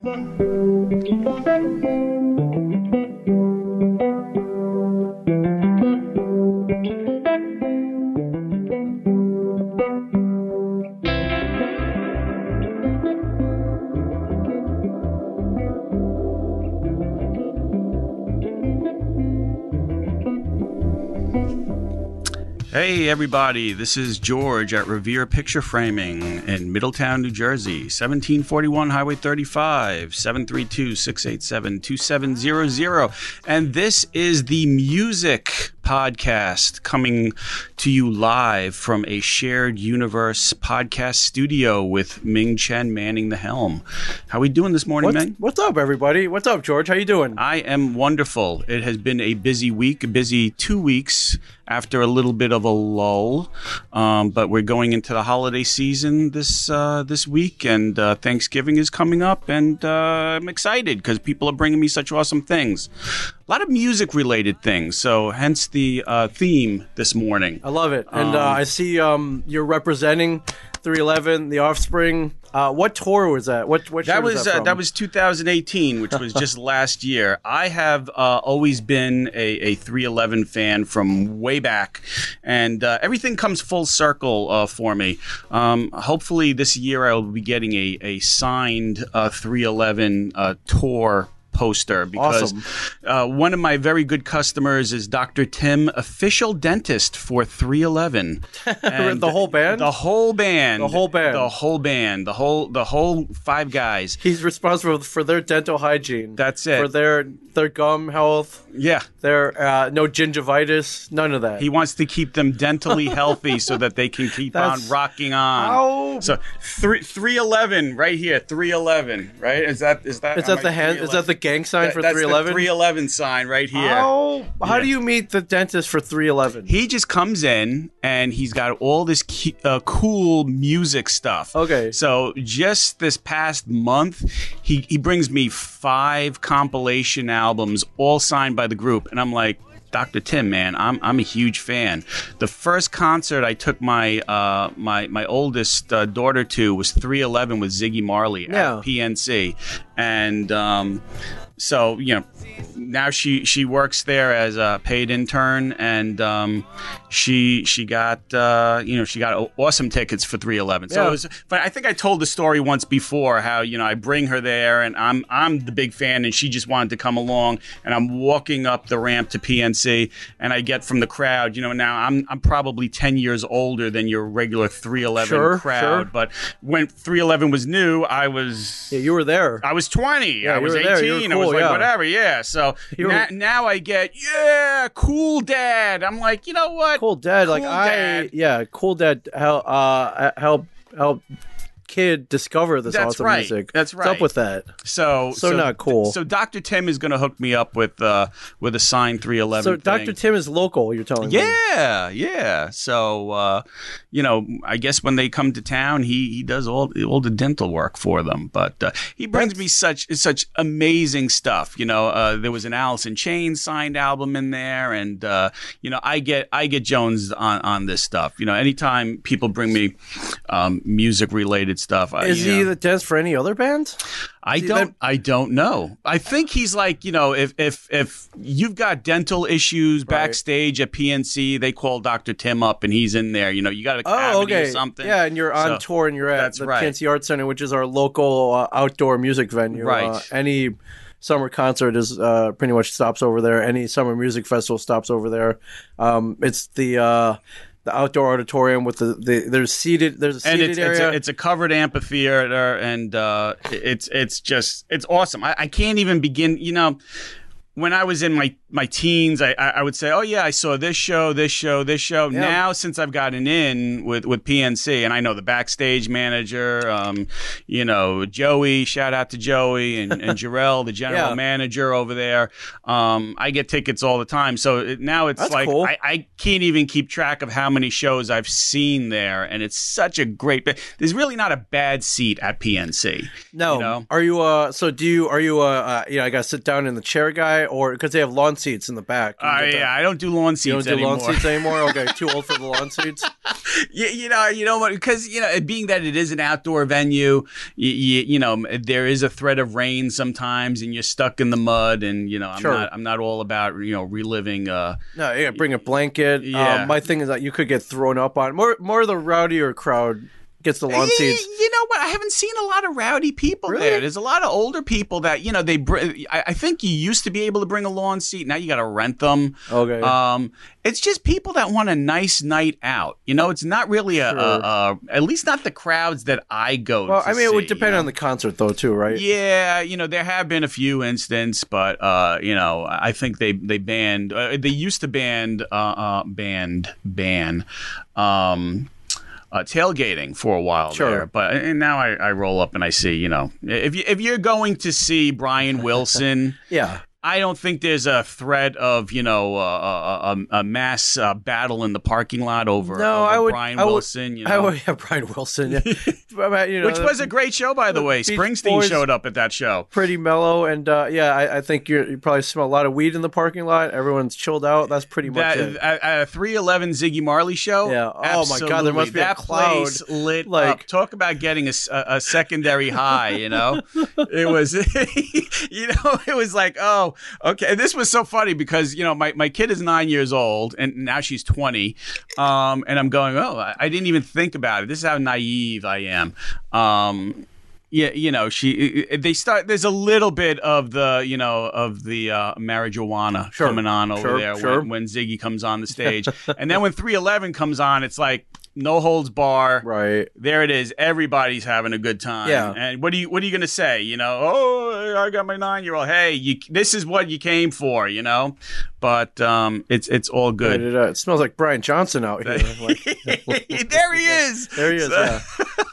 Thank you. Everybody, this is George at Revere Picture Framing in Middletown, New Jersey, 1741 Highway 35, 732 687 2700. And this is the music podcast coming to you live from a shared universe podcast studio with Ming Chen manning the helm. How are we doing this morning, What's, Ming? what's up, everybody? What's up, George? How you doing? I am wonderful. It has been a busy week, a busy two weeks after a little bit of a lull. Um, but we're going into the holiday season this uh, this week, and uh, Thanksgiving is coming up, and uh, I'm excited because people are bringing me such awesome things. A lot of music related things, so hence the uh, theme this morning. I love it, and uh, Um, I see um, you're representing 311, The Offspring. Uh, what tour was that? What what That show was that, uh, that was 2018, which was just last year. I have uh, always been a, a 311 fan from way back, and uh, everything comes full circle uh, for me. Um, hopefully, this year I will be getting a a signed uh, 311 uh, tour poster because Awesome. uh, one of my very good customers is Dr. Tim, official dentist for 311. And The whole band? The whole band. The whole band. The whole band. The whole the whole five guys. He's responsible for their dental hygiene. That's it. For their their gum health, Yeah. their uh, no gingivitis, none of that. He wants to keep them dentally healthy so that they can keep on rocking on. Ow. So three three eleven right here, three eleven, right? Is that is that is that the hand? Is that the 311? Gang sign That- for that's 311? the three eleven sign right here. How how Yeah. do you meet the dentist for 311? He just comes in and he's got all this cu- uh, cool music stuff. Okay. So just this past month, he, he brings me five compilation albums, all signed by the group, and I'm like. Dr. Tim, man, I'm I'm a huge fan. The first concert I took my uh, my my oldest uh, daughter to was 311 with Ziggy Marley Yeah. at PNC, and um, so you know now she she works there as a paid intern, and um, she she got uh, you know she got awesome tickets for 311. So Yeah. it was, but I think I told the story once before how you know I bring her there, and I'm I'm the big fan, and she just wanted to come along, and I'm walking up the ramp to PNC, and I get from the crowd, you know now I'm I'm probably 10 years older than your regular 311 Sure, crowd, sure. but when 311 was new, I was yeah, you were there. I was 20. Yeah, I was 18. there. You were I was like, yeah. whatever. Yeah. So na- now I get, yeah, cool dad. I'm like, you know what? cool dad like Cool i yeah cool dad help uh help help kid discover this That's awesome right. music That's right. what's right. up with that So, So not cool. So Dr. Tim is going to hook me up with uh with a signed 311. so thing. dr tim is local you're telling me Yeah, yeah. So uh, you know, I guess when they come to town, he he does all all the dental work for them. But uh, he brings me such such amazing stuff. You know, uh, there was an Alice in Chains signed album in there, and uh, you know, I get I get Jones on on this stuff. You know, anytime people bring me um, music related stuff, I, is he know, the dentist for any other band I don't. I don't know. I think he's like you know, if if if you've got dental issues backstage at PNC, they call Doctor Tim up and he's in there. You know, you got a cavity oh or okay something. yeah and you're on So, tour and you're at the right. PNC Art Center which is our local uh, outdoor music venue Right. uh, any summer concert is uh, pretty much stops over there any summer music festival stops over there um, it's the uh, the outdoor auditorium with the, the there's seated there's a And seated it's, area it's, a, it's a covered amphitheater, and uh, it's it's just it's awesome. I, I can't even begin. You know, when I was in my my teens, I, I would say, oh yeah, I saw this show, this show, this show. Yeah. Now since I've gotten in with with PNC, and I know the backstage manager, um, you know Joey, shout out to Joey and, and Jarrell, the general Yeah. manager over there. Um, I get tickets all the time, so it, now it's That's like cool. I, I can't even keep track of how many shows I've seen there, and it's such a great. There's really not a bad seat at PNC. No. You know? Are you uh so do you are you uh, uh you know I got to sit down in the chair guy or cuz they have lawn seats in the back. You Uh, yeah, I don't do lawn seats You don't do anymore. lawn seats anymore? Okay, too old for the lawn seats. you, you know, you know what? Because you know, being that it is an outdoor venue, you, you, you know, there is a threat of rain sometimes, and you're stuck in the mud. And you know, I'm Sure. not, I'm not all about you know reliving. Uh, No, gotta bring a blanket. Yeah. Um, my thing is that you could get thrown up on. More, more of the rowdier crowd gets the lawn Eh, seats. You know what? I haven't seen a lot of rowdy people Really? there. There's a lot of older people that you know they. Br- I, I think you used to be able to bring a lawn seat. Now you got to rent them. Okay. Um, it's just people that want a nice night out. You know, it's not really a, Sure. a, a at least not the crowds that I go. well, to I mean, it would depend you know? on the concert though, too, right? Yeah, you know there have been a few instances, but uh, you know I think they they banned. Uh, they used to ban uh, uh, banned ban. Um, uh, tailgating for a while Sure. there, but and now I, I roll up and I see, you know, if you if you're going to see Brian Wilson, Yeah. I don't think there's a threat of you know uh, a, a, a mass uh, battle in the parking lot over, No, over I would- Brian I would- Wilson. you know, I would have Brian Wilson, yeah. You know, which was a great show by the, the way. Beach Springsteen Boys- showed up at that show. pretty mellow, and uh, yeah, I, I think you're, you probably smell a lot of weed in the parking lot. Everyone's chilled out. That's pretty much That it. at, a three eleven Ziggy Marley show. Yeah. Oh my God, there must be a that cloud, place lit like- up. Talk about getting a secondary high. You know, it was. you know, it was like, oh, okay. This was so funny because you know my, my kid is nine years old and now she's twenty, um, and I'm going, oh, I, I didn't even think about it. This is how naive I am. Um, yeah, you know, she they start. There's a little bit of the, you know, of the uh, marijuana Sure, coming on over sure, there sure. when, when Ziggy comes on the stage, and then when 311 comes on, it's like no holds bar. right. There it is. Everybody's having a good time. Yeah. And what are you what are you gonna say? You know, oh, I got my nine year old. Hey, you, this is what you came for. You know, but um, it's it's all good. It, uh, it smells like Brian Johnson out here. Like, there he is. there he is. So- Yeah.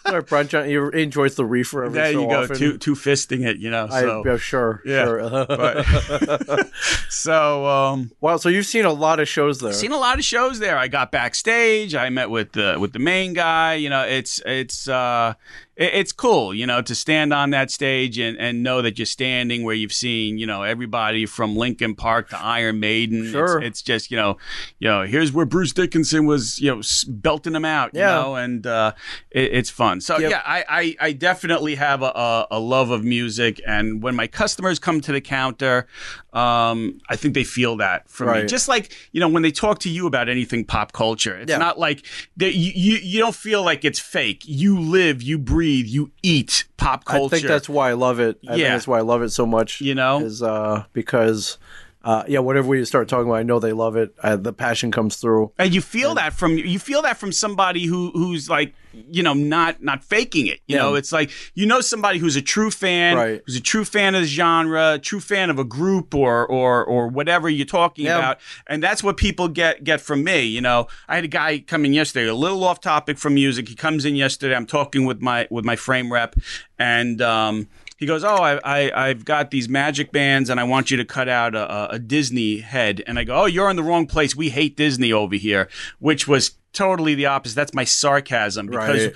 Sorry, Brian Johnson. He enjoys the reefer every there so you go. often. Two two fisting it. You know. I, yeah, sure. Yeah, Sure. but- so um, wow. So you've seen a lot of shows there. seen a lot of shows there. I got backstage. I met with the with the main guy. You know, it's it's uh, it's cool. You know, to stand on that stage and, and know that you're standing where you've seen you know everybody from Linkin Park to Iron Maiden. Sure. It's, it's just you know, you know, here's where Bruce Dickinson was you know belting them out. You Yeah. know, and uh, it, it's fun. So Yep. yeah, I, I I definitely have a, a, love of music, and when my customers come to the counter, um, I think they feel that from me. Just like you know when they talk to you about anything pop culture, it's Yeah. not like. You, you you don't feel like it's fake. You live, you breathe, you eat pop culture. I think that's why I love it. I think Yeah. that's why I love it so much. You know? is uh, because uh, yeah, whatever we start talking about, I know they love it. Uh, the passion comes through. and you feel that from you feel that from somebody who who's like you know not not faking it you Yeah. know it's like you know somebody who's a true fan Right. who's a true fan of the genre true fan of a group or or or whatever you're talking Yeah. about and that's what people get get from me you know i had a guy come in yesterday a little off topic from music he comes in yesterday i'm talking with my with my frame rep and um he goes, oh, I, I, I've got these magic bands, and I want you to cut out a, a- a Disney head. And I go, oh, you're in the wrong place. We hate Disney over here, which was totally the opposite. That's my sarcasm because Right.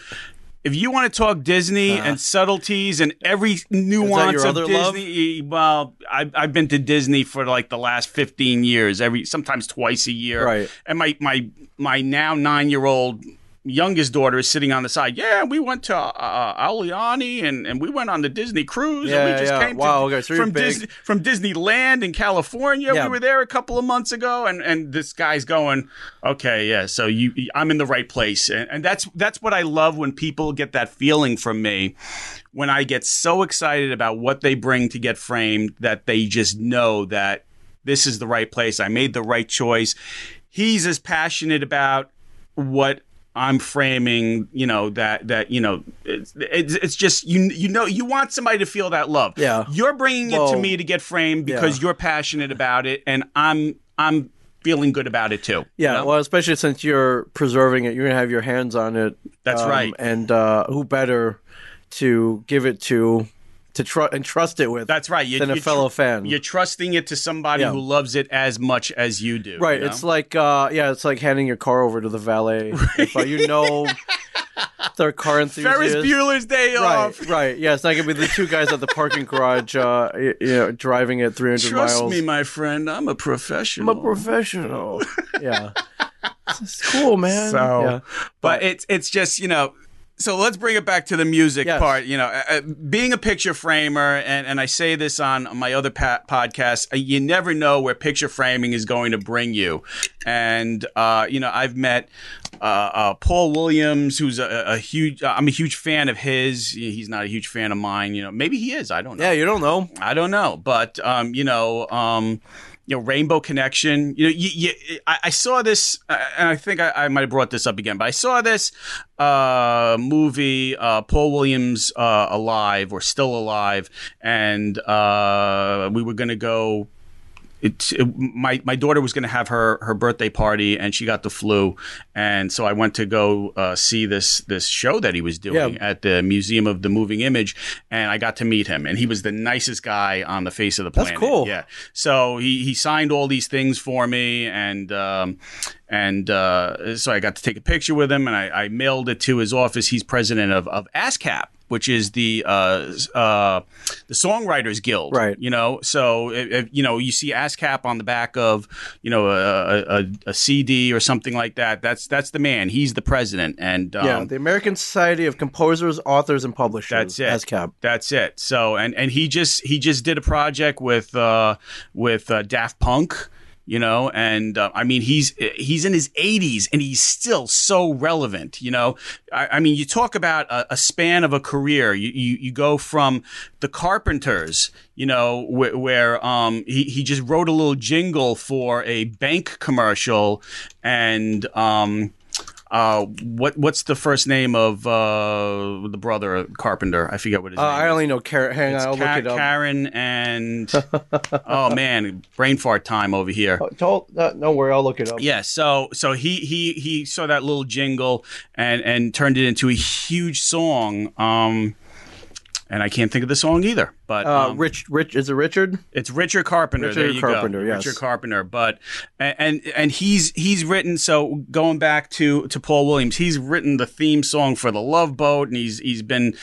if you want to talk Disney uh-huh. and subtleties and every nuance of other love? Disney, well, I've, I've been to Disney for like the last 15 years, every sometimes twice a year. Right. And my my my now nine year old youngest daughter is sitting on the side. Yeah, we went to uh, Aulani and, and we went on the Disney cruise. and Yeah, we just yeah. came Wow, to, okay, so you're from. Disney from Disneyland in California. Yeah. We were there a couple of months ago, and, and this guy's going, okay, yeah. So you, I'm in the right place, and, and that's that's what I love when people get that feeling from me. When I get so excited about what they bring to get framed, that they just know that this is the right place. I made the right choice. He's as passionate about what I'm framing, you know, that that you know, it's, it's it's just you you know you want somebody to feel that love. Yeah. you're bringing it to me to get framed because yeah. you're passionate about it, and I'm I'm feeling good about it too. Yeah, you know? well, especially since you're preserving it, you're gonna have your hands on it. That's um, right. And uh, who better to give it to, to tr- and trust it with? that's right. You, than a you tr- fellow fan. You're trusting it to somebody Yeah. who loves it as much as you do. Right. you know? It's like uh yeah, it's like handing your car over to the valet. If uh, you know They're car enthusiasts. Ferris Bueller's Day Off. Right, right. Yeah, it's not gonna be the two guys at the parking garage, uh, y- you know, driving at 300 Trust miles. me, my friend. I'm a professional. I'm a professional. yeah, it's cool, man. So, yeah. but it's it's just you know. So let's bring it back to the music Yes. part. You know, uh, uh, being a picture framer, and, and I say this on my other pa- podcast, uh, you never know where picture framing is going to bring you. And uh, you know, I've met uh, uh, Paul Williams, who's a, a huge. I'm a huge fan of his. He's not a huge fan of mine. You know, maybe he is. I don't know. yeah, you don't know. I don't know, but um, you know, um, you know, Rainbow Connection. You know, you, you, I, I saw this, uh, and I think I, I might have brought this up again, but I saw this uh, movie, uh, Paul Williams uh, Alive or Still Alive, and uh, we were going to go. It, it, my my daughter was going to have her her birthday party and she got the flu and so I went to go uh, see this this show that he was doing Yeah. at the Museum of the Moving Image and I got to meet him and he was the nicest guy on the face of the planet. That's cool. Yeah. So he he signed all these things for me and um, and uh, so I got to take a picture with him and I, I mailed it to his office. He's president of of ASCAP. Which is the uh, uh, the Songwriters Guild, Right. You know, so if, if, you know you see ASCAP on the back of you know a, a, a CD or something like that. That's that's the man. He's the president, and um, yeah, the American Society of Composers, Authors, and Publishers. That's it. ASCAP. That's it. So and and he just he just did a project with uh with uh, Daft Punk, you know, and uh, I mean he's he's in his 80s and he's still so relevant, you know. I, I mean you talk about a, a span of a career. You, you you go from the Carpenters, you know, where, where um he he just wrote a little jingle for a bank commercial and um uh, what what's the first name of uh, the brother Carpenter? I forget what his Uh, name. I is. only know Karen. Hang on, I'll Ka- look it up. Karen and oh man, brain fart time over here. Oh, Don't, uh, don't worry, I'll look it up. Yeah, so so he he he saw that little jingle and and turned it into a huge song. Um, and I can't think of the song either. But Uh, um, Rich, Rich, is it Richard? it's Richard Carpenter. Richard there you Carpenter, go. yes. Richard Carpenter. But and and- he's he's written so going back to to Paul Williams, he's written the theme song for the Love Boat, and he's he's been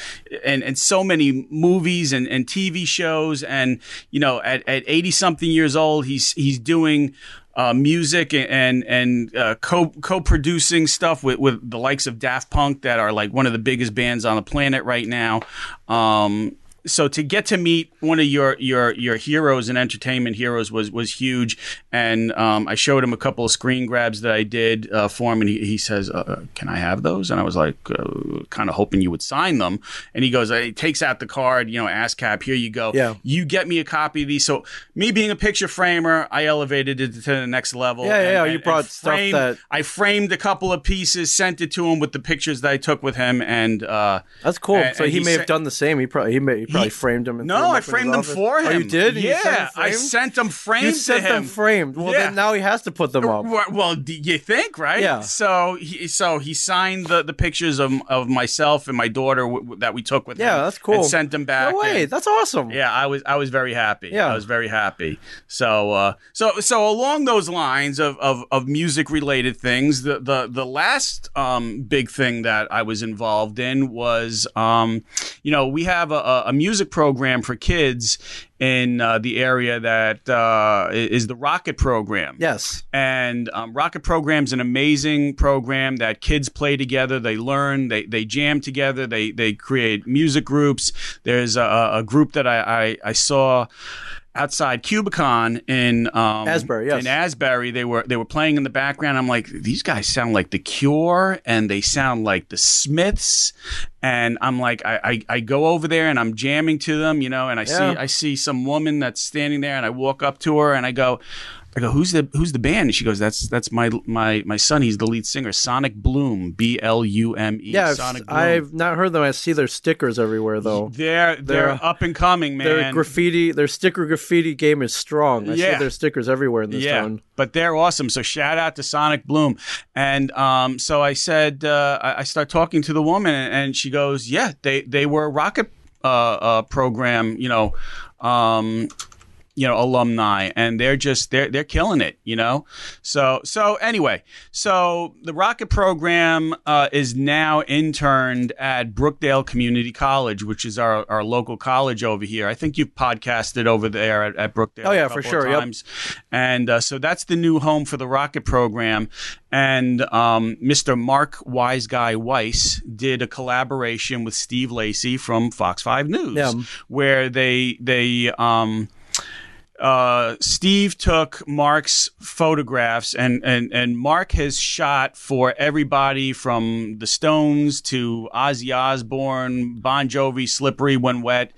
and and so many movies and and TV shows, and you know at at eighty something years old, he's he's doing. Uh, music and and uh, co co producing stuff with, with the likes of Daft Punk that are like one of the biggest bands on the planet right now. Um, so to get to meet one of your your your heroes and entertainment heroes was was huge. And um, I showed him a couple of screen grabs that I did uh, for him and he, he says uh, can I have those? And I was like uh, kind of hoping you would sign them. And he goes he takes out the card you know ASCAP here you go. Yeah. you get me a copy of these. So me being a picture framer I elevated it to the next level. Yeah, yeah, and- you brought and stuff framed- that- I framed a couple of pieces sent it to him with the pictures that I took with him and uh, That's cool. And- so and he, he may said- have done the same. He probably he, may, he probably He- framed him. No, I up in his framed them for him. Oh, you did? You sent Yeah, I framed? sent them framed You to sent him. them framed. Well, Yeah. then now he has to put them up. Well, well, d- you think, right? Yeah. So, he, so he signed the, the pictures of, of myself and my daughter w- w- that we took with him. Yeah, that's cool. And sent them back. No way, and- that's awesome. yeah, I was I was very happy. Yeah. I was very happy. So uh, so so along those lines of, of, of music related things, the the the last um, big thing that I was involved in was um, you know we have a, a- a music program for kids in uh, the area that uh, is the Rocket program. Yes. And um, Rocket Program's an amazing program that kids play together. They learn, they, they jam together, they, they create music groups. There's a, a group that I, I, I saw outside Cubicon in um, Asbury, yes. in Asbury. They were they were playing in the background. I'm like, these guys sound like The Cure, and they sound like the Smiths. And I'm like, I, I, I go over there and I'm jamming to them, you know, and I Yeah. see I see some woman that's standing there, and I walk up to her and I go. I go, who's the who's the band? And she goes, that's that's my my my son. He's the lead singer, Sonic Blume, B L U M E. Yeah, I've, Sonic Blume. I've not heard them. I see their stickers everywhere though. they're, they're They're- up and coming, man. Their graffiti, their sticker graffiti game is strong. I Yeah. see their stickers everywhere in this yeah, town. but they're awesome. So shout out to Sonic Blume. And um, so I said, uh, I, I start talking to the woman, and she goes, "Yeah, they they were a rocket uh, uh, program, you know." Um, you know alumni and they're just they're they're killing it you know so so anyway so the rocket program uh, is now interned at brookdale community college which is our, our local college over here i think you've podcasted over there at, at brookdale Oh, yeah, for sure, yep. and uh, so that's the new home for the rocket program and um, mr mark wise guy weiss did a collaboration with steve lacy from fox 5 news Yeah. where they they um uh, Steve took Mark's photographs, and, and, and Mark has shot for everybody from the Stones to Ozzy Osbourne, Bon Jovi, Slippery When Wet.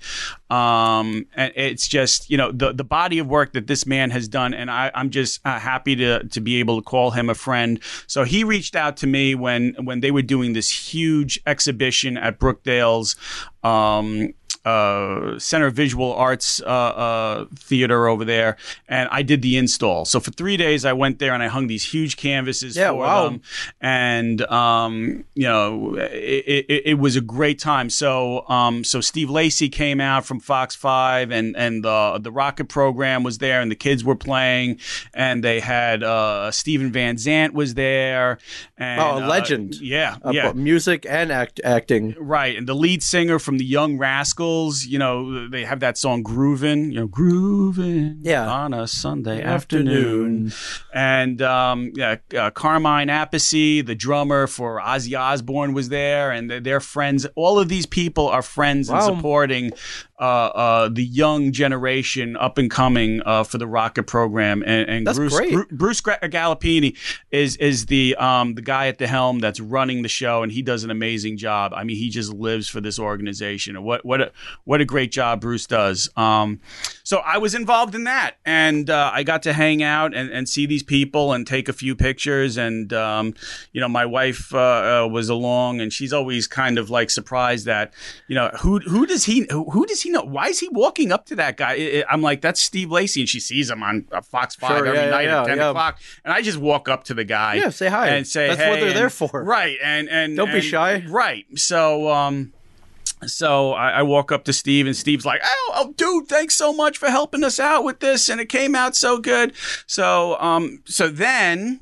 Um, and it's just you know the the body of work that this man has done, and I, I'm just uh, happy to to be able to call him a friend. So he reached out to me when when they were doing this huge exhibition at Brookdale's. Um, uh, Center Visual Arts uh, uh, Theater over there, and I did the install. So for three days, I went there and I hung these huge canvases Yeah, for wow. them, and um, you know, it, it, it was a great time. So um, so Steve Lacy came out from Fox Five, and and the the Rocket program was there, and the kids were playing, and they had uh, Steven Van Zandt was there, and Oh, a uh, legend. yeah, yeah. music and act acting. Right, and the lead singer from the Young Rascals, you know, they have that song "Groovin'," you know, "Groovin'," Yeah. on a Sunday Afternoon. afternoon, and um, yeah, uh, Carmine Appice, the drummer for Ozzy Osbourne, was there, and they're, they're friends. All of these people are friends and supporting uh, uh, the young generation up and coming uh, for the Rocket program. And, and That's Bruce, Bruce Gra- Gallipini is is the um, the guy at the helm that's running the show, and he does an amazing job. I mean, he just lives for this organization. And what what a what a great job Bruce does. Um, so I was involved in that, and uh, I got to hang out and, and see these people and take a few pictures. And um, you know, my wife uh, uh, was along, and she's always kind of like surprised that you know who who does he who, who does he know? Why is he walking up to that guy? I'm like, that's Steve Lacy, and she sees him on uh, Fox Five Sure, every yeah, night yeah, at ten yeah. o'clock, and I just walk up to the guy, Yeah, say hi. and say, That's hey, what they're and- there for. right? And and Don't be shy. right? So um. So I, I walk up to Steve, and Steve's like, "Oh, oh, dude, thanks so much for helping us out with this, and it came out so good." So, um, so then,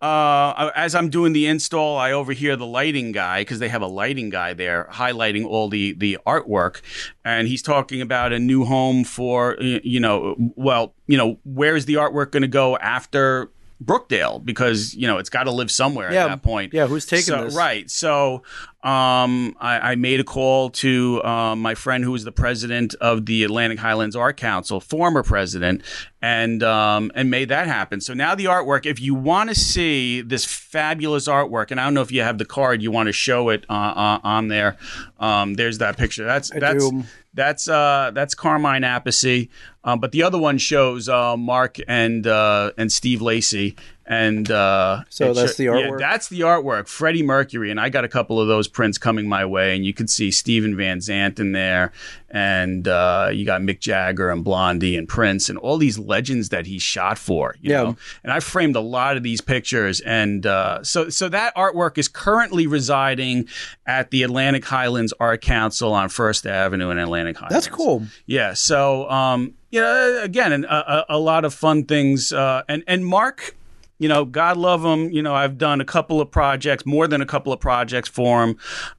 uh, as I'm doing the install, I overhear the lighting guy because they have a lighting guy there highlighting all the the artwork, and he's talking about a new home for you know, well, you know, where's the artwork going to go after Brookdale because you know it's got to live somewhere Yeah, at that point. yeah, who's taking So- this? Right. So um, I, I made a call to um, my friend who was the president of the Atlantic Highlands Art Council, former president, and um, and made that happen. So now the artwork, if you want to see this fabulous artwork, and I don't know if you have the card, you want to show it uh, uh, on there. Um, there's that picture. That's that's do. That's uh, that's Carmine Appice, um, but the other one shows uh, Mark and uh, and Steve Lacy, and uh, So that's the Yeah, artwork? that's the artwork. Freddie Mercury, and I got a couple of those prints coming my way, and you could see Steven Van Zandt in there, and uh, you got Mick Jagger and Blondie and Prince, and all these legends that he shot for. You Yeah. know? and I framed a lot of these pictures, and uh, so so that artwork is currently residing at the Atlantic Highlands Art Council on First Avenue in Atlantic Highlands. That's cool. Yeah. So, um, you know, again, a, a, a lot of fun things. Uh, and and Mark, you know, God love him. You know, I've done a couple of projects, more than a couple of projects for him.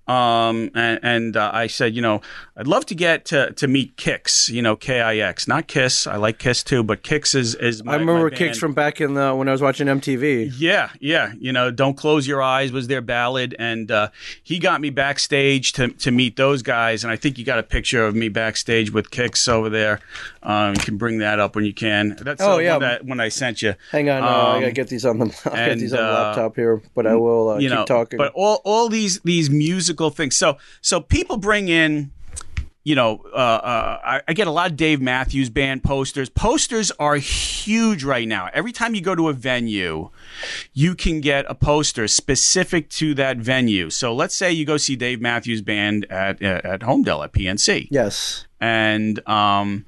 Um, and, and uh, I said, you know, I'd love to get to, to meet Kix. You know, K I X, not Kiss. I like Kiss too, but Kix is is my. I remember Kix from back in the when I was watching MTV. Yeah, yeah. You know, Don't Close Your Eyes was their ballad. And uh, he got me backstage to, to meet those guys. And I think you got a picture of me backstage with Kix over there. Um, you can bring that up when you can. That's Oh, uh, yeah. that when I sent you. Hang on, uh, I Um, gotta get these on the get these on the uh, laptop here, but I will uh, you keep know, talking. But all all these these musical things. So so people bring in. You know, uh, uh, I, I get a lot of Dave Matthews Band posters. Posters are huge right now. Every time you go to a venue, you can get a poster specific to that venue. So let's say you go see Dave Matthews Band at at Holmdel at PNC yes, and um,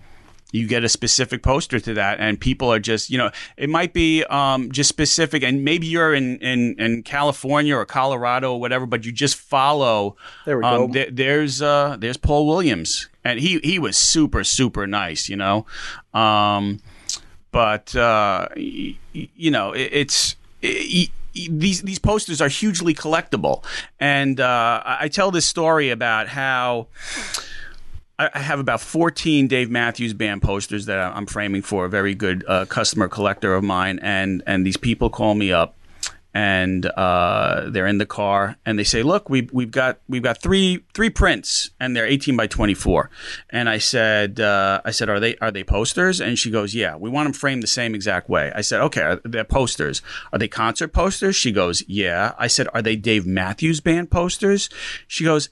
you get a specific poster to that and people are just you know it might be um, just specific and maybe you're in, in, in california or colorado or whatever but you just follow There we um, go. th- there's uh, there's paul williams and he he was super super nice you know um, but uh, y- y- you know it, it's y- y- these these posters are hugely collectible and uh, I tell this story about how I have about 14 Dave Matthews Band posters that I'm framing for a very good uh, customer collector of mine, and and these people call me up, and uh, they're in the car, and they say, "Look, we we've got we've got three three prints, and they're 18 by 24." And I said, uh, I said, "Are they are they posters?" And she goes, "Yeah, we want them framed the same exact way." I said, "Okay, they're posters. Are they concert posters?" She goes, "Yeah." I said, "Are they Dave Matthews Band posters?" She goes.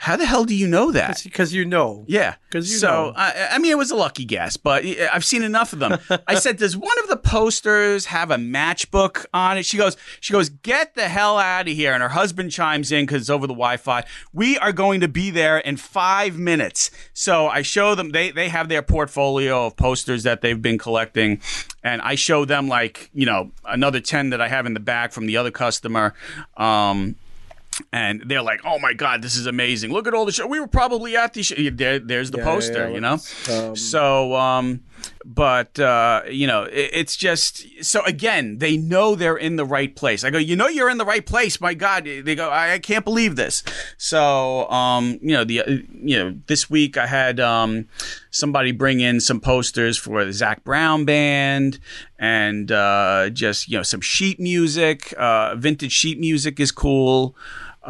How the hell do you know that? Because you know. Yeah. Because you so know. I, I mean, it was a lucky guess, but I've seen enough of them. I said, "Does one of the posters have a matchbook on it?" She goes, "She goes, get the hell out of here!" And her husband chimes in because it's over the Wi-Fi. We are going to be there in five minutes. So I show them. They they have their portfolio of posters that they've been collecting, and I show them like you know another ten that I have in the back from the other customer. Um, and they're like, "Oh my god, this is amazing! Look at all the show. We were probably at the show. There, there's the Yeah, poster, yeah, you know." um, so, um, but uh, you know, it, it's just so again, they know they're in the right place. I go, "You know, you're in the right place." My God, they go, "I, I can't believe this." So, um, you know, the uh, you know, this week I had um, somebody bring in some posters for the Zac Brown band and uh, just you know some sheet music. Uh, vintage sheet music is cool.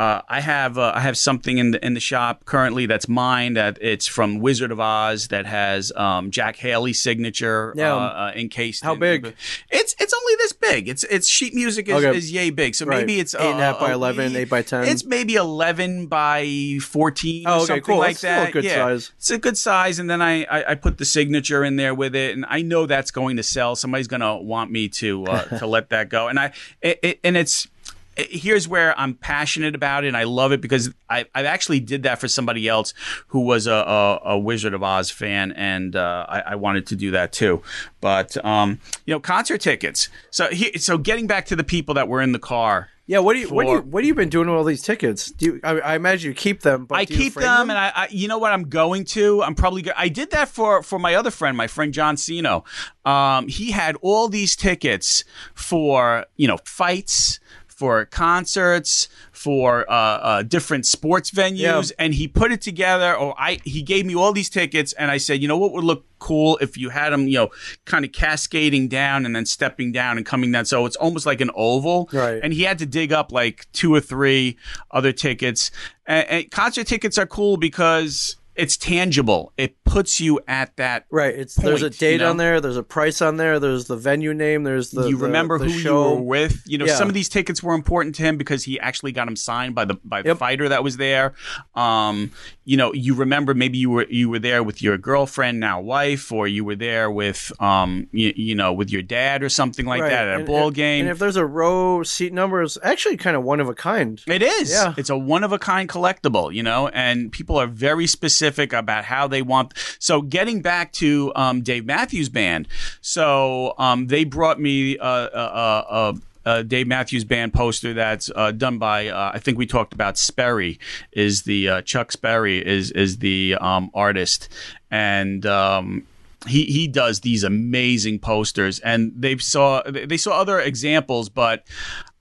Uh, I have uh, I have something in the in the shop currently that's mine that it's from Wizard of Oz that has um, Jack Haley's signature Yeah. uh, uh, encased. How in- big? It's it's only this big. It's it's sheet music is, Okay. is yay big. So Right. maybe it's Eight and a half uh, by uh, 11, eight by 10. It's maybe eleven by fourteen Oh, okay, something cool. like That's that. good yeah. size. It's a good size, and then I, I I put the signature in there with it, and I know that's going to sell. Somebody's going to want me to uh, to let that go, and I it, it, and it's here's where I'm passionate about it and I love it because I, I actually did that for somebody else who was a, a, a Wizard of Oz fan and uh, I, I wanted to do that too. But um, you know, concert tickets. So he, so getting back to the people that were in the car. Yeah, what do you what do you what have you been doing with all these tickets? Do you, I, I imagine you keep them, but I do keep frame them, and I, I, you know what, I'm going to. I'm probably. Go- I did that for for my other friend, my friend John Sino. Um, he had all these tickets for you know fights, for concerts, for uh, uh, different sports venues, Yeah. and he put it together. Or I, he gave me all these tickets, and I said, you know what would look cool if you had them, you know, kind of cascading down and then stepping down and coming down. So it's almost like an oval. Right. And he had to dig up like two or three other tickets. And, and concert tickets are cool because it's tangible. It puts you at that. Right. It's there's a date you know? on there. There's a price on there. There's the venue name. There's the you the- remember the who show. you were with. You know, Yeah. some of these tickets were important to him because he actually got him signed by the by the Yep. fighter that was there. Um, you know, you remember maybe you were you were there with your girlfriend, now wife, or you were there with um, you, you know, with your dad or something like Right. that at a And- ball and- game. And if there's a row seat number, it's actually kind of one of a kind. It is. Yeah. It's a one of a kind collectible, you know, and people are very specific about how they want. So, getting back to um, Dave Matthews Band, so um, they brought me a, a, a, a, a Dave Matthews Band poster that's uh, done by uh, I think we talked about Sperry is the uh, Chuck Sperry is is the um, artist and. Um, he he does these amazing posters and they saw they saw other examples but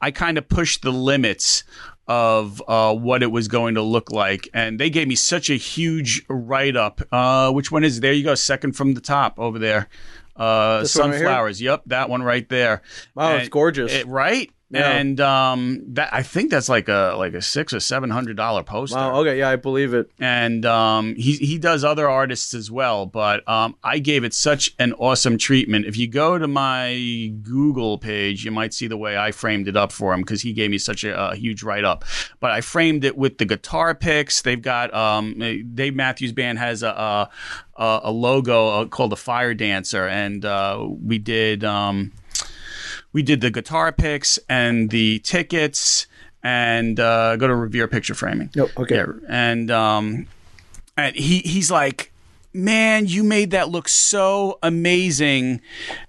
I kind of pushed the limits of uh, what it was going to look like and they gave me such a huge write up uh, which one is it? there you go second from the top over there uh, one right sunflowers. Yep that one right there. Wow, it's gorgeous. it- right Yeah. and um, that I think that's like a like a six or seven hundred dollar poster Wow. Okay. Yeah, I believe it. and um, he he does other artists as well. But um, I gave it such an awesome treatment. If you go to my Google page, you might see the way I framed it up for him because he gave me such a, a huge write up. But I framed it with the guitar picks. They've got um, Dave Matthews Band has a a, a logo uh, called the Fire Dancer, and uh, we did. Um, we did the guitar picks and the tickets and uh, go to Revere Picture Framing. Nope. Okay. Yeah, and um, and he he's like, man, you made that look so amazing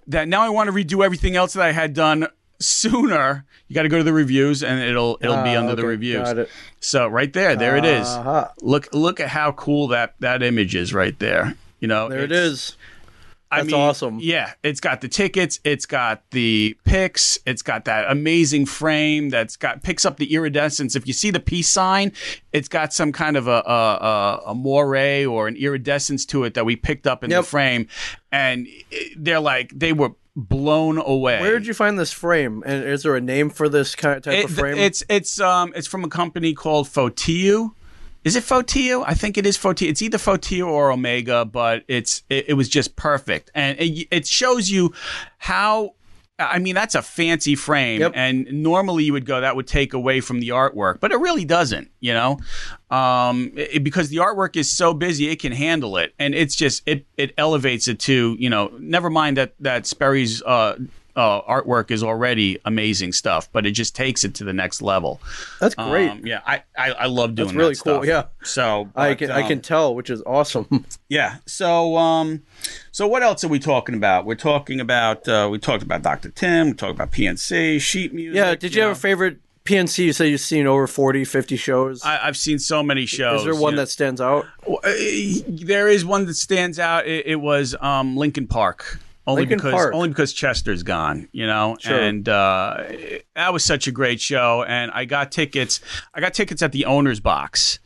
that now I want to redo everything else that I had done sooner. You got to go to the reviews, and it'll it'll be Ah, under the reviews. got it. So right there, there it is. Uh-huh. Look look at how cool that that image is right there. You know, There it's- is. I That's mean, awesome. Yeah, it's got the tickets, it's got the picks, it's got that amazing frame that's got picks up the iridescence. If you see the peace sign, it's got some kind of a a, a, a moire or an iridescence to it that we picked up in the frame, and they're like they were blown away. Where did you find this frame? And is there a name for this kind of type It- of frame? It's it's um it's from a company called Fotiou. Is it Fotiou? I think it is Fotiou. It's either Fotiou or Omega, but it's it, it was just perfect, and it, it shows you how. I mean, that's a fancy frame, Yep. and normally you would go that would take away from the artwork, but it really doesn't. You know, um, it- because the artwork is so busy, it can handle it, and it's just it it elevates it to you know. Never mind that that Sperry's. Uh, uh, artwork is already amazing stuff, but it just takes it to the next level. That's great. Um, yeah, I, I I love doing That's really that cool. stuff. Yeah. So I but, can I um, can tell, which is awesome. yeah. So um, so what else are we talking about? We're talking about uh, we talked about Dr. Tim. We talked about PNC, sheet music. yeah. Did you have know. a favorite PNC? You say you've seen over 40, 50 shows. I, I've seen so many shows. is there one you know. that stands out? Uh, there is one that stands out. It, it was um, Linkin Park. Only Linkin because Park. only because Chester's gone, you know, Sure. and uh, that was such a great show. And I got tickets. I got tickets at the owner's box,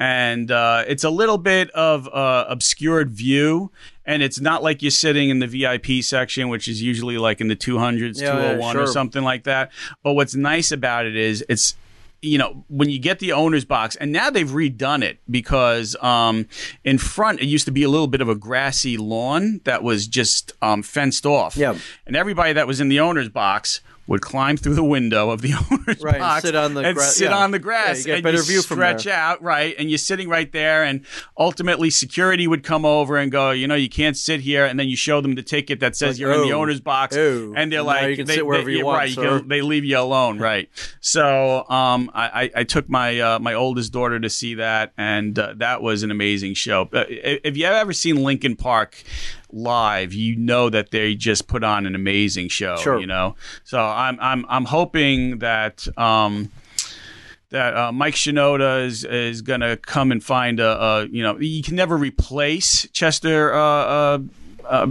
and uh, it's a little bit of uh, obscured view, and it's not like you're sitting in the VIP section, which is usually like in the 200s, Yeah, yeah, 201 or something like that. But what's nice about it is it's you know, when you get the owner's box, and now they've redone it because um, in front it used to be a little bit of a grassy lawn that was just um, fenced off. Yeah. And everybody that was in the owner's box would climb through the window of the owner's Right, and box sit on the and gra- sit yeah. on the Yeah, grass you get and better you view from stretch out right and you're sitting right there and ultimately security would come over and go you know you can't sit here and then you show them the ticket that says Like, you're in the oh, owner's box oh, and they're like you can they, sit wherever they, you want, right, you can- they leave you alone, right? So um, I, I I took my uh, my oldest daughter to see that, and uh, that was an amazing show. Uh, if you have ever seen Linkin Park live, you know that they just put on an amazing show. Sure. You know, so I'm I'm I'm hoping that. Um, that uh, Mike Shinoda is is gonna come and find a, a you know you can never replace Chester uh, uh, uh,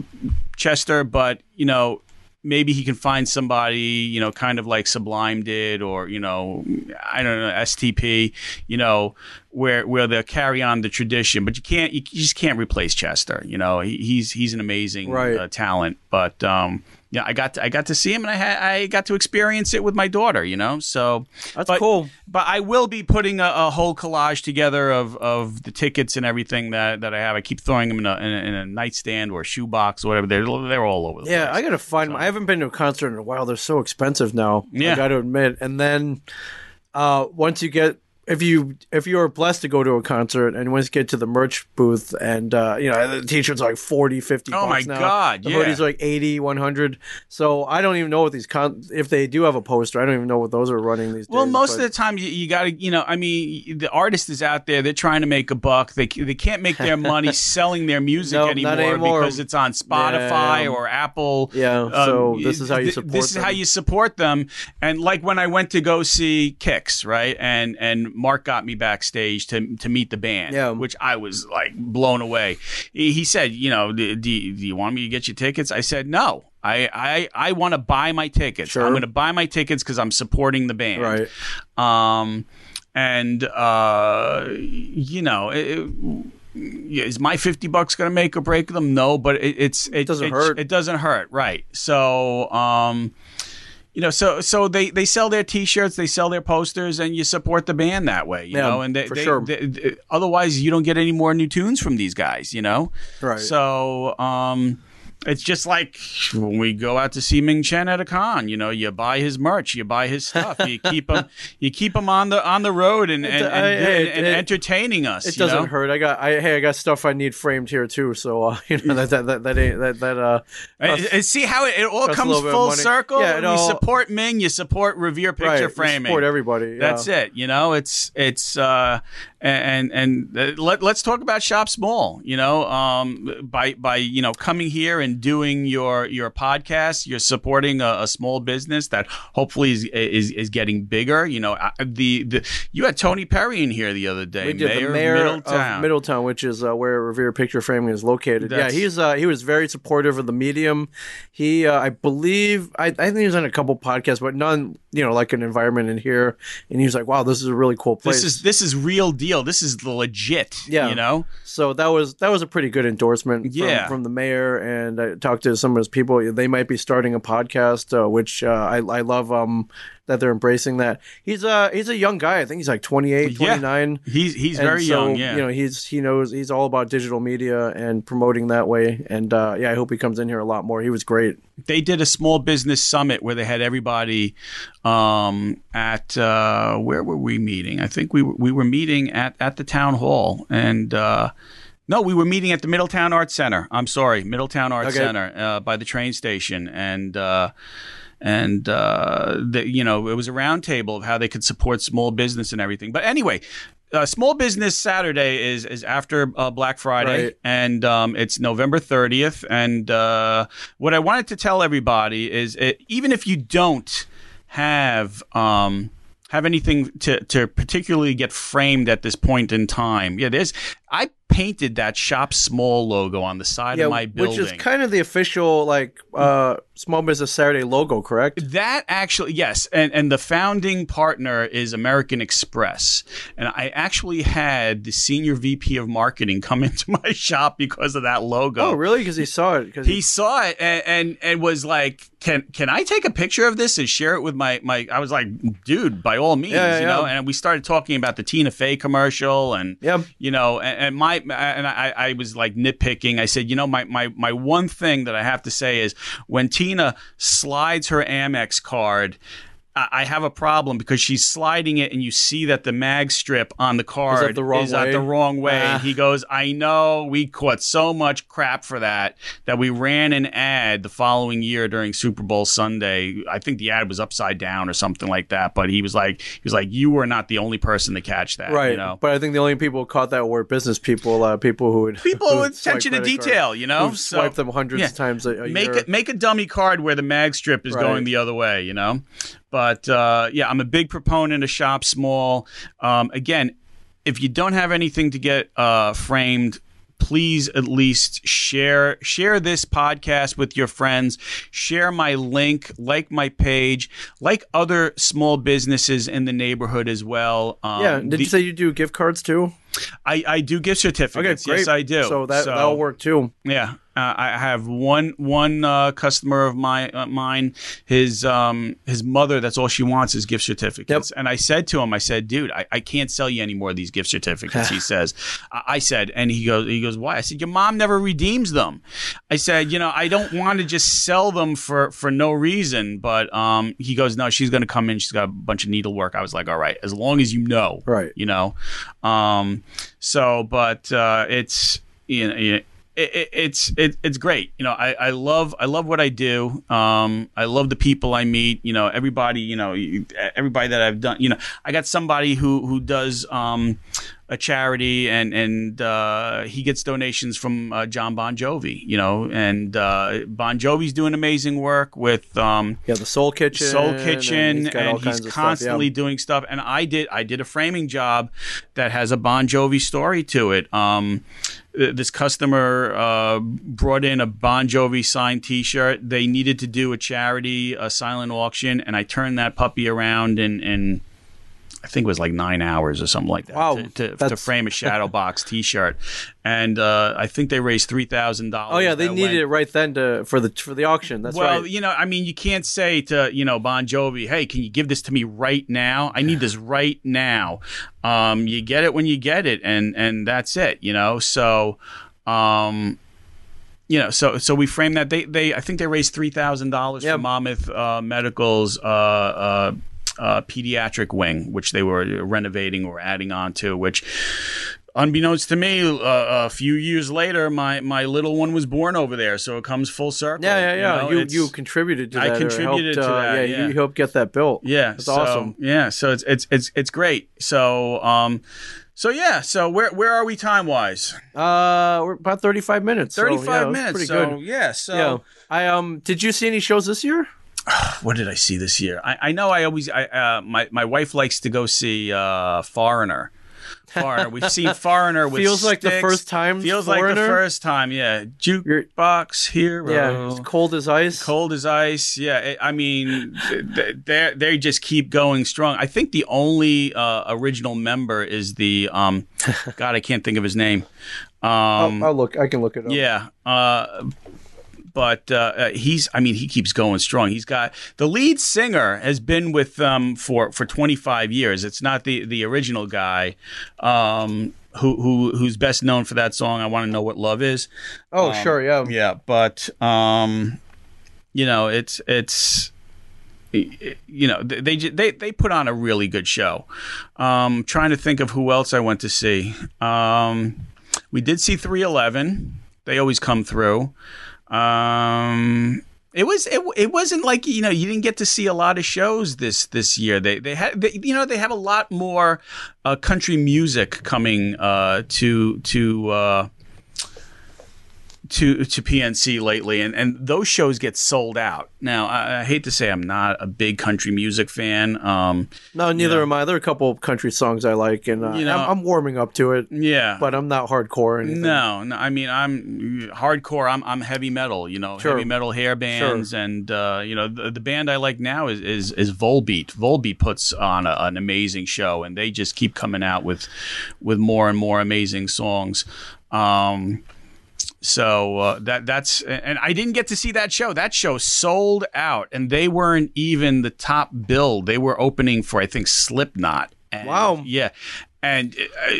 Chester, but you know maybe he can find somebody you know kind of like Sublime did, or you know I don't know STP, you know where where they'll carry on the tradition, but you can't you just can't replace Chester. You know he, he's he's an amazing Right. uh, talent, but um, yeah, I got to, I got to see him and I had, I got to experience it with my daughter. You know, so That's but- cool. but I will be putting a, a whole collage together of, of the tickets and everything that, that I have. I keep throwing them in a, in a, in a nightstand or a shoebox or whatever. They're they're all over. The Yeah, place. I gotta find. them. I haven't been to a concert in a while. They're so expensive now. Yeah. I got to admit. And then uh, once you get, if you if you are blessed to go to a concert and once you get to the merch booth and uh, you know the t-shirts are like 40 50 Oh bucks my now. God, the yeah. hoodies are like 80 100 so i don't even know what these con if they do have a poster i don't even know what those are running these Well, days most but- of the time you, you got to, you know, I mean, the artist is out there. They're trying to make a buck. They they can't make their money selling their music Nope, anymore, not anymore. because it's on Spotify Yeah. or Apple. Yeah, so this is how you th- support This is them. how you support them. And like when I went to go see Kix, right, and and Mark got me backstage to to meet the band, Yeah. which I was like blown away. He, said, you know, do, do, you- want me to get you tickets? I said no. I, I, I want to buy my tickets. Sure. I'm going to buy my tickets because I'm supporting the band. right Um, and uh, you know, it, it- is my fifty bucks going to make or break them? No, but it, it's it, Doesn't it, hurt. It doesn't hurt, right? So, um, you know, so so they they sell their T-shirts, they sell their posters, and you support the band that way, you Yeah, know. And they, for they- sure. they- they- otherwise, you don't get any more new tunes from these guys, you know. Right. So, um, It's just like when we go out to see Ming Chen at a con. You know, you buy his merch, you buy his stuff, you keep him, you keep him on the on the road and and, and, I- and, it- and it- entertaining us. It doesn't know? hurt. I got. I hey, I got stuff I need framed here too. So uh, you know that that that, that ain't that that uh. And- costs- see how it, it all comes little bit of full circle. Yeah, you support Ming, you support Revere Picture right, Framing. Support everybody. yeah. That's it. You know, it's it's uh, and and uh, let let's talk about shop small. You know, um, by by you know coming here and doing your your podcast, you're supporting a, a small business that hopefully is, is is getting bigger. You know, uh, the the you had Tony Perry in here the other day, We did mayor, the mayor of Middletown. of Middletown, which is uh, where Revere Picture Framing is located. That's- yeah, he's uh, he was very supportive of the medium. He, uh, I believe, I, I think he was on a couple podcasts, but none, you know, like an environment in here. And he was like, "Wow, this is a really cool place." this is this is real deal. This is legit. Yeah. you know. so that was that was a pretty good endorsement from, Yeah. from the mayor. And I talked to some of his people. They might be starting a podcast, uh, which uh, I I love. Um, that they're embracing that. He's uh he's a young guy. I think he's like 28, Yeah. 29. He's he's And very so, young. Yeah, You know, he's he knows he's all about digital media and promoting that way. And uh, yeah, I hope he comes in here a lot more. He was great. they did a small business summit where they had everybody um, at uh, where were we meeting? I think we were, we were meeting at at the town hall and. Uh, no, we were meeting at the Middletown Arts Center. I'm sorry, Middletown Arts Okay. Center uh, by the train station, and uh, and uh, the, you know it was a roundtable of how they could support small business and everything. But anyway, uh, Small Business Saturday is is after uh, Black Friday, Right. and um, it's November 30th. And uh, what I wanted to tell everybody is, it, even if you don't have um, have anything to to particularly get framed at this point in time, yeah, there's I painted that Shop Small logo on the side Yeah, of my building. which is kind of the official like uh, Small Business Saturday logo, correct? That actually, yes, and and the founding partner is American Express, and I actually had the senior VP of marketing come into my shop because of that logo. Oh, really? Because he saw it. Because He saw it and, and and was like, "Can can I take a picture of this and share it with my my?" I was like, "Dude, by all means, Yeah, yeah, you know." And we started talking about the Tina Fey commercial and Yep. you know, and, and my and I, I was like nitpicking. I said, you know, my my my one thing that I have to say is when Tina slides her Amex card. I I have a problem because she's sliding it, and you see that the mag strip on the card the wrong is at the wrong way. Ah. And he goes, "I know we caught so much crap for that that we ran an ad the following year during Super Bowl Sunday. I think the ad was upside down or something like that. But he was like, he was like, you were not the only person to catch that, right. You know, But I think the only people who caught that were business people, uh, people who would people who with attention to detail, you know, So- swiped them hundreds yeah. of times a, a make year. it make a dummy card where the mag strip is Right. going the other way, you know. But uh, yeah, I'm a big proponent of shop small. Um, again, if you don't have anything to get uh, framed. Please at least share share this podcast with your friends. Share my link, like my page, like other small businesses in the neighborhood as well. Um, yeah. Did the- you say you do gift cards too? I, I do gift Okay, certificates. great. Yes, I do. So that that'll work too. Yeah, uh, I have one one uh, customer of my uh, mine. His um his mother. That's all she wants is gift certificates. And I said to him, I said, dude, I, I can't sell you any more of these gift certificates. he says, I, I said, and he goes, he goes, why? I said, your mom never redeems them. I said, you know, I don't want to just sell them for for no reason. But um, he goes, no, she's going to come in. She's got a bunch of needlework. I was like, all right, as long as you know, Right. you know um so but uh it's you know it, it, it's it, it's great you know I, I love I love what I do um I love the people I meet you know everybody you know everybody that I've done you know I got somebody who who does um a charity and and uh, he gets donations from uh, John Bon Jovi you know and uh, Bon Jovi's doing amazing work with um Yeah, the Soul Kitchen. Soul and Kitchen, he's and, he's of stuff, constantly yeah. doing stuff. And I did, I did a framing job that has a Bon Jovi story to it. Um, this customer uh, brought in a Bon Jovi signed T-shirt. They needed to do a charity, a silent auction, and I turned that puppy around and and. I think it was like nine hours or something like that Wow, to, to, to frame a shadow box T-shirt, and uh, I think they raised three thousand dollars. Oh yeah, they needed it right then to for the for the auction. That's right. well, right. you know, I mean, you can't say to you know Bon Jovi, "Hey, can you give this to me right now? I need this right now." Um, you get it when you get it, and and that's it. You know, so. Um, you know, so so we framed that they they I think they raised three thousand dollars Yeah. for Monmouth uh, Medical's uh, uh, uh, pediatric wing, which they were renovating or adding on to, which. Unbeknownst to me, uh, a few years later, my, my little one was born over there, so it comes full circle. Yeah, yeah, yeah. know, You you, contributed to I that. or contributed helped, to uh, that, Yeah, yeah. you helped get that built. Yeah, That's so, awesome. Yeah, so it's it's it's it's great. So um, so yeah, so where where are we time wise? Uh, we're about thirty five minutes. so, yeah, minutes. Pretty so good. yeah, so Yeah. I um. Did you see any shows this year? what did I see this year? I, I know I always I uh, my my wife likes to go see uh, Foreigner. Foreigner. We've seen Foreigner with Feels like the first time Feels like the first time. Yeah, You're- jukebox hero. Yeah, it's cold as ice. Cold as ice. Yeah, it- I mean, they they just keep going strong. I think the only uh, original member is the um, God, I can't think of his name. Um, I'll, I'll look. I can look it up. yeah. Uh, but uh, uh, he's, I mean, he keeps going strong. He's got the lead singer has been with them for, for 25 years. It's not the, the original guy um, who, who who's best known for that song. I want to know what love is. Oh, sure. Yeah. Yeah, but um, you know, it's it's you know they they they they put on a really good show. Um, trying to think of who else I went to see. Um, we did see 311. They always come through. Um, it was it, it wasn't like you know you didn't get to see a lot of shows this this year. They they had they, you know they have a lot more uh, country music coming uh, to to. Uh, to to PNC lately, and, and those shows get sold out. Now, I, I hate to say I'm not a big country music fan. Um, No, neither am I. There are a couple of country songs I like, and uh, You know- I'm, I'm warming up to it. yeah, But I'm not hardcore no, no, I mean I'm hardcore. I'm I'm heavy metal. You know, Sure. heavy metal hair bands, and uh, you know the, the band I like now is is, is Volbeat. Volbeat puts on a, an amazing show, and they just keep coming out with with more and more amazing songs. Um, so uh, that that's and I didn't get to see that show. That show sold out, and they weren't even the top bill. They were opening for I think Slipknot. And, Wow. Yeah. And uh,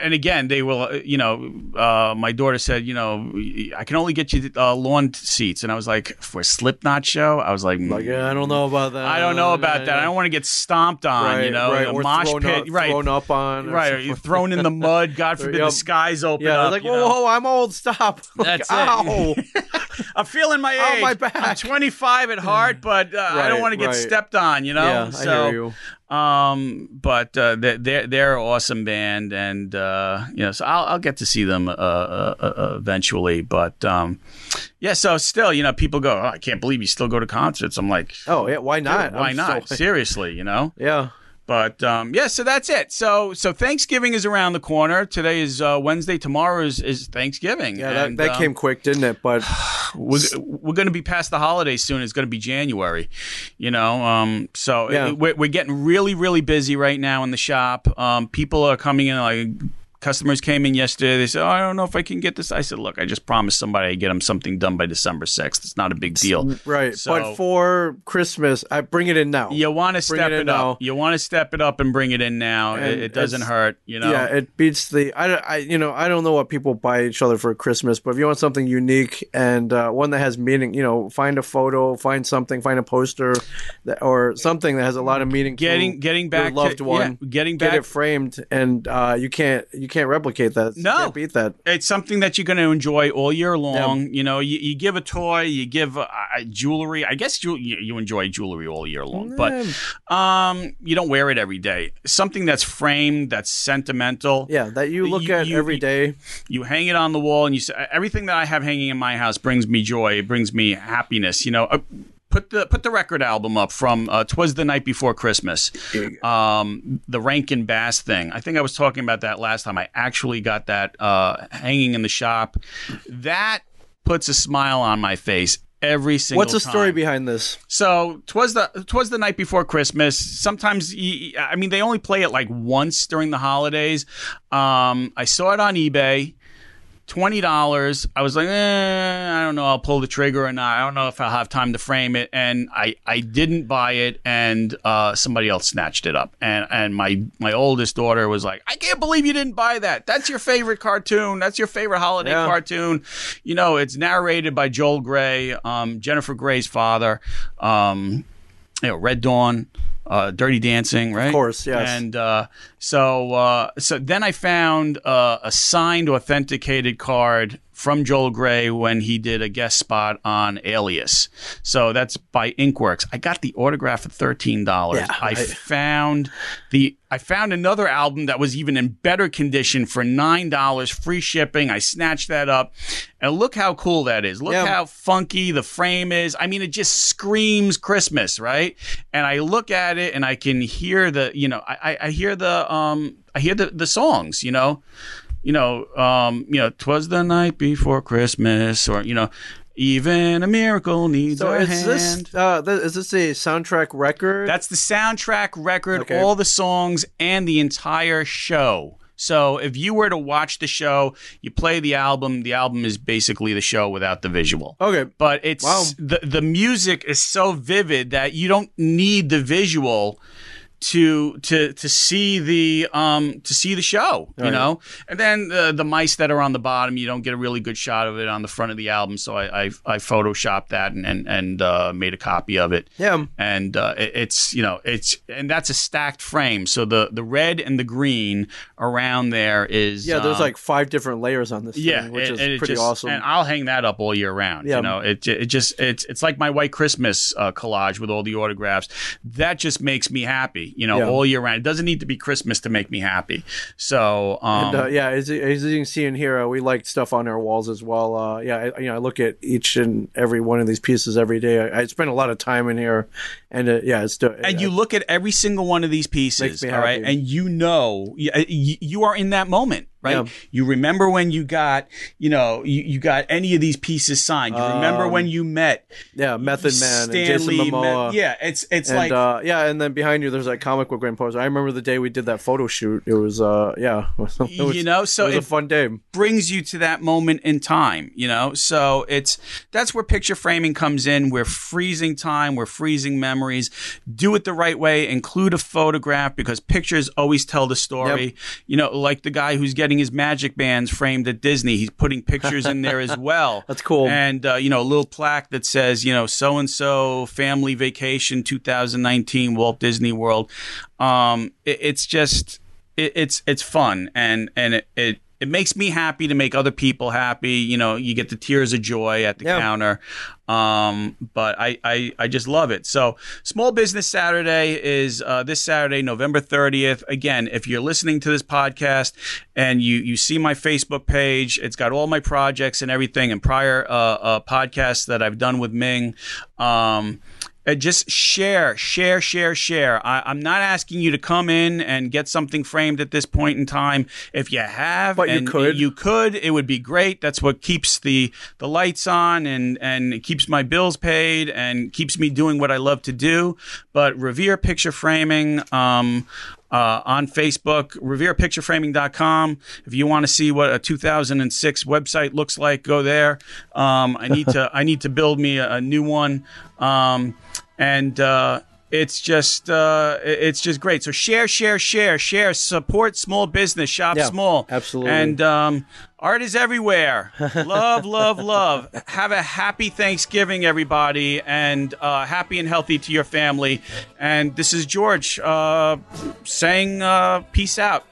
and again, they will. You know, uh, my daughter said, you know, I can only get you uh, lawn seats, and I was like, for a Slipknot show, I was like, Like, mm, yeah, I don't know about that. I don't know about that. I don't want to get stomped on. Right, you know, right, or mosh thrown pit, up, right? thrown up on, right? Thrown in the mud. God forbid Yep. the skies open Yeah, up. like whoa, whoa, I'm old. Stop. Like, That's it. ow. I'm feeling my Oh, age. my back. I'm 25 at heart, but uh, I don't want to get right. stepped on. You know. yeah, so, I hear you. Um, but uh, they're they're they're an awesome band, and uh, you know, so I'll I'll get to see them uh, uh, uh, eventually. But um, yeah, so still, you know, people go, oh, I can't believe you still go to concerts. I'm like, Oh yeah, why not? why I'm not? so- Seriously, you know. yeah. But um, yeah, so that's it. So so Thanksgiving is around the corner. Today is uh, Wednesday. Tomorrow is, is Thanksgiving. Yeah, that, And, that um, came quick, didn't it? But we're, we're going to be past the holidays soon. It's going to be January, you know. Um, so Yeah. it- we're, we're getting really, really busy right now in the shop. Um, people are coming in like. Customers came in yesterday. They said, "Oh, I don't know if I can get this." I said, "Look, I just promised somebody I'd get them something done by December sixth. It's not a big deal. right, So- but for Christmas, I bring it in now. You want to step it it, up. now. You want to step it up and bring it in now. It, it doesn't hurt, you know. Yeah, it beats the. I, I, you know, I don't know what people buy each other for Christmas, but if you want something unique and uh, one that has meaning, you know, find a photo, find something, find a poster, that, or something that has a lot of meaning. getting to getting your back loved to, one, yeah, getting get it framed, and uh, you can't you can't replicate that. You No. can't beat that. it's something that you're going to enjoy all year long. You know, you, you give a toy, you give uh, uh, jewelry. I guess you, you enjoy jewelry all year long, but um, you don't wear it every day. Something that's framed, that's sentimental. Yeah, that you look You- at every day. You hang it on the wall, and you say everything that I have hanging in my house brings me joy. It brings me happiness. You know. Uh, Put the put the record album up from uh, "Twas the Night Before Christmas," um, the Rankin Bass thing. I think I was talking about that last time. I actually got that uh, hanging in the shop. That puts a smile on my face every single. What's the story behind this? So twas the twas the night before Christmas. Sometimes I mean they only play it like once during the holidays. Um, I saw it on eBay. Twenty dollars. I was like, eh, I don't know, I'll pull the trigger or not. I don't know if I'll have time to frame it, and I I didn't buy it, and uh, somebody else snatched it up, and and my my oldest daughter was like, I can't believe you didn't buy that. That's your favorite cartoon. That's your favorite holiday Yeah. cartoon. You know, it's narrated by Joel Grey, um, Jennifer Grey's father. Um, you know, Red Dawn, uh, Dirty Dancing, right? Of course, yes. And uh, so, uh, so then I found uh, a signed, authenticated card from Joel Grey when he did a guest spot on Alias. So that's by Inkworks. I got the autograph at thirteen dollars. Yeah, I I- found the. I found another album that was even in better condition for nine dollars, free shipping. I snatched that up, and look how cool that is. Look Yeah. how funky the frame is. I mean, it just screams Christmas, right? And I look at it and I can hear the, you know, I, I- I hear the, um, I hear the, the songs, you know, you know, um, you know, twas the night before Christmas, or you know, even a miracle needs So a is hand. this uh, th- is this a soundtrack record? That's the soundtrack record, Okay. all the songs, and the entire show. So if you were to watch the show, you play the album. The album is basically the show without the visual. okay. But it's Wow. the the music is so vivid that you don't need the visual to to to see the um to see the show you Right. know and then the the mice that are on the bottom you don't get a really good shot of it on the front of the album so i i, I photoshopped that and and, and uh, made a copy of it Yeah. and uh, it- it's you know it's and that's a stacked frame so the the red and the green around there is Yeah, there's um, like five different layers on this yeah, thing, which it- is it pretty just- awesome. And I'll hang that up all year round. Yeah. You know, it it just it's it's like my white Christmas uh, collage with all the autographs. That just makes me happy. You know, Yeah. all year round. It doesn't need to be Christmas to make me happy. So, um, And, uh, yeah, as, as you can see in here, uh, we like stuff on our walls as well. Uh, yeah, I, you know, I look at each and every one of these pieces every day. I, I spend a lot of time in here, and uh, yeah, it's and you look at every single one of these pieces, all right, and you know you, you are in that moment, right? Yeah. You remember when you got, you know, you, you got any of these pieces signed. You remember when you met yeah, Method Man Stan and Jason Lee, met- yeah, it's it's and like uh, yeah, and then behind you, there's that comic book grand poster. I remember the day we did that photo shoot. It was, uh, yeah, it was, You know, so it was it- a fun day. brings you to that moment in time, you know? So it's that's where picture framing comes in. We're freezing time, we're freezing memories. Do it the right way, include a photograph because pictures always tell the story. You know, like the guy who's getting his magic bands framed at Disney, he's putting pictures in there as well. That's cool. And uh, you know, a little plaque that says, you know, so and so family vacation 2019 Walt Disney World. Um, it, it's just it, it's it's fun and and it, it it makes me happy to make other people happy. You know, you get the tears of joy at the Yeah. counter. Um, but I, I I just love it. So Small Business Saturday is uh, this Saturday, November 30th. Again, if you're listening to this podcast and you you see my Facebook page, it's got all my projects and everything and prior uh, uh, podcasts that I've done with Ming. Um, uh, just share, share, share, share. I, I'm not asking you to come in and get something framed at this point in time. If you have, But you could. you could, it would be great. That's what keeps the the lights on and and it keeps my bills paid and keeps me doing what I love to do. But Revere Picture Framing. Um, uh, on Facebook, reverepictureframing.com. If you want to see what a 2006 website looks like, go there. Um, I need to I need to build me a, a new one, um, and uh, it's just uh, it's just great. So share, share, share, share. Support small business, shop Yeah, small, absolutely. And um, art is everywhere. love, love, love. Have a happy Thanksgiving, everybody, and uh, happy and healthy to your family. And this is George uh, saying uh, peace out.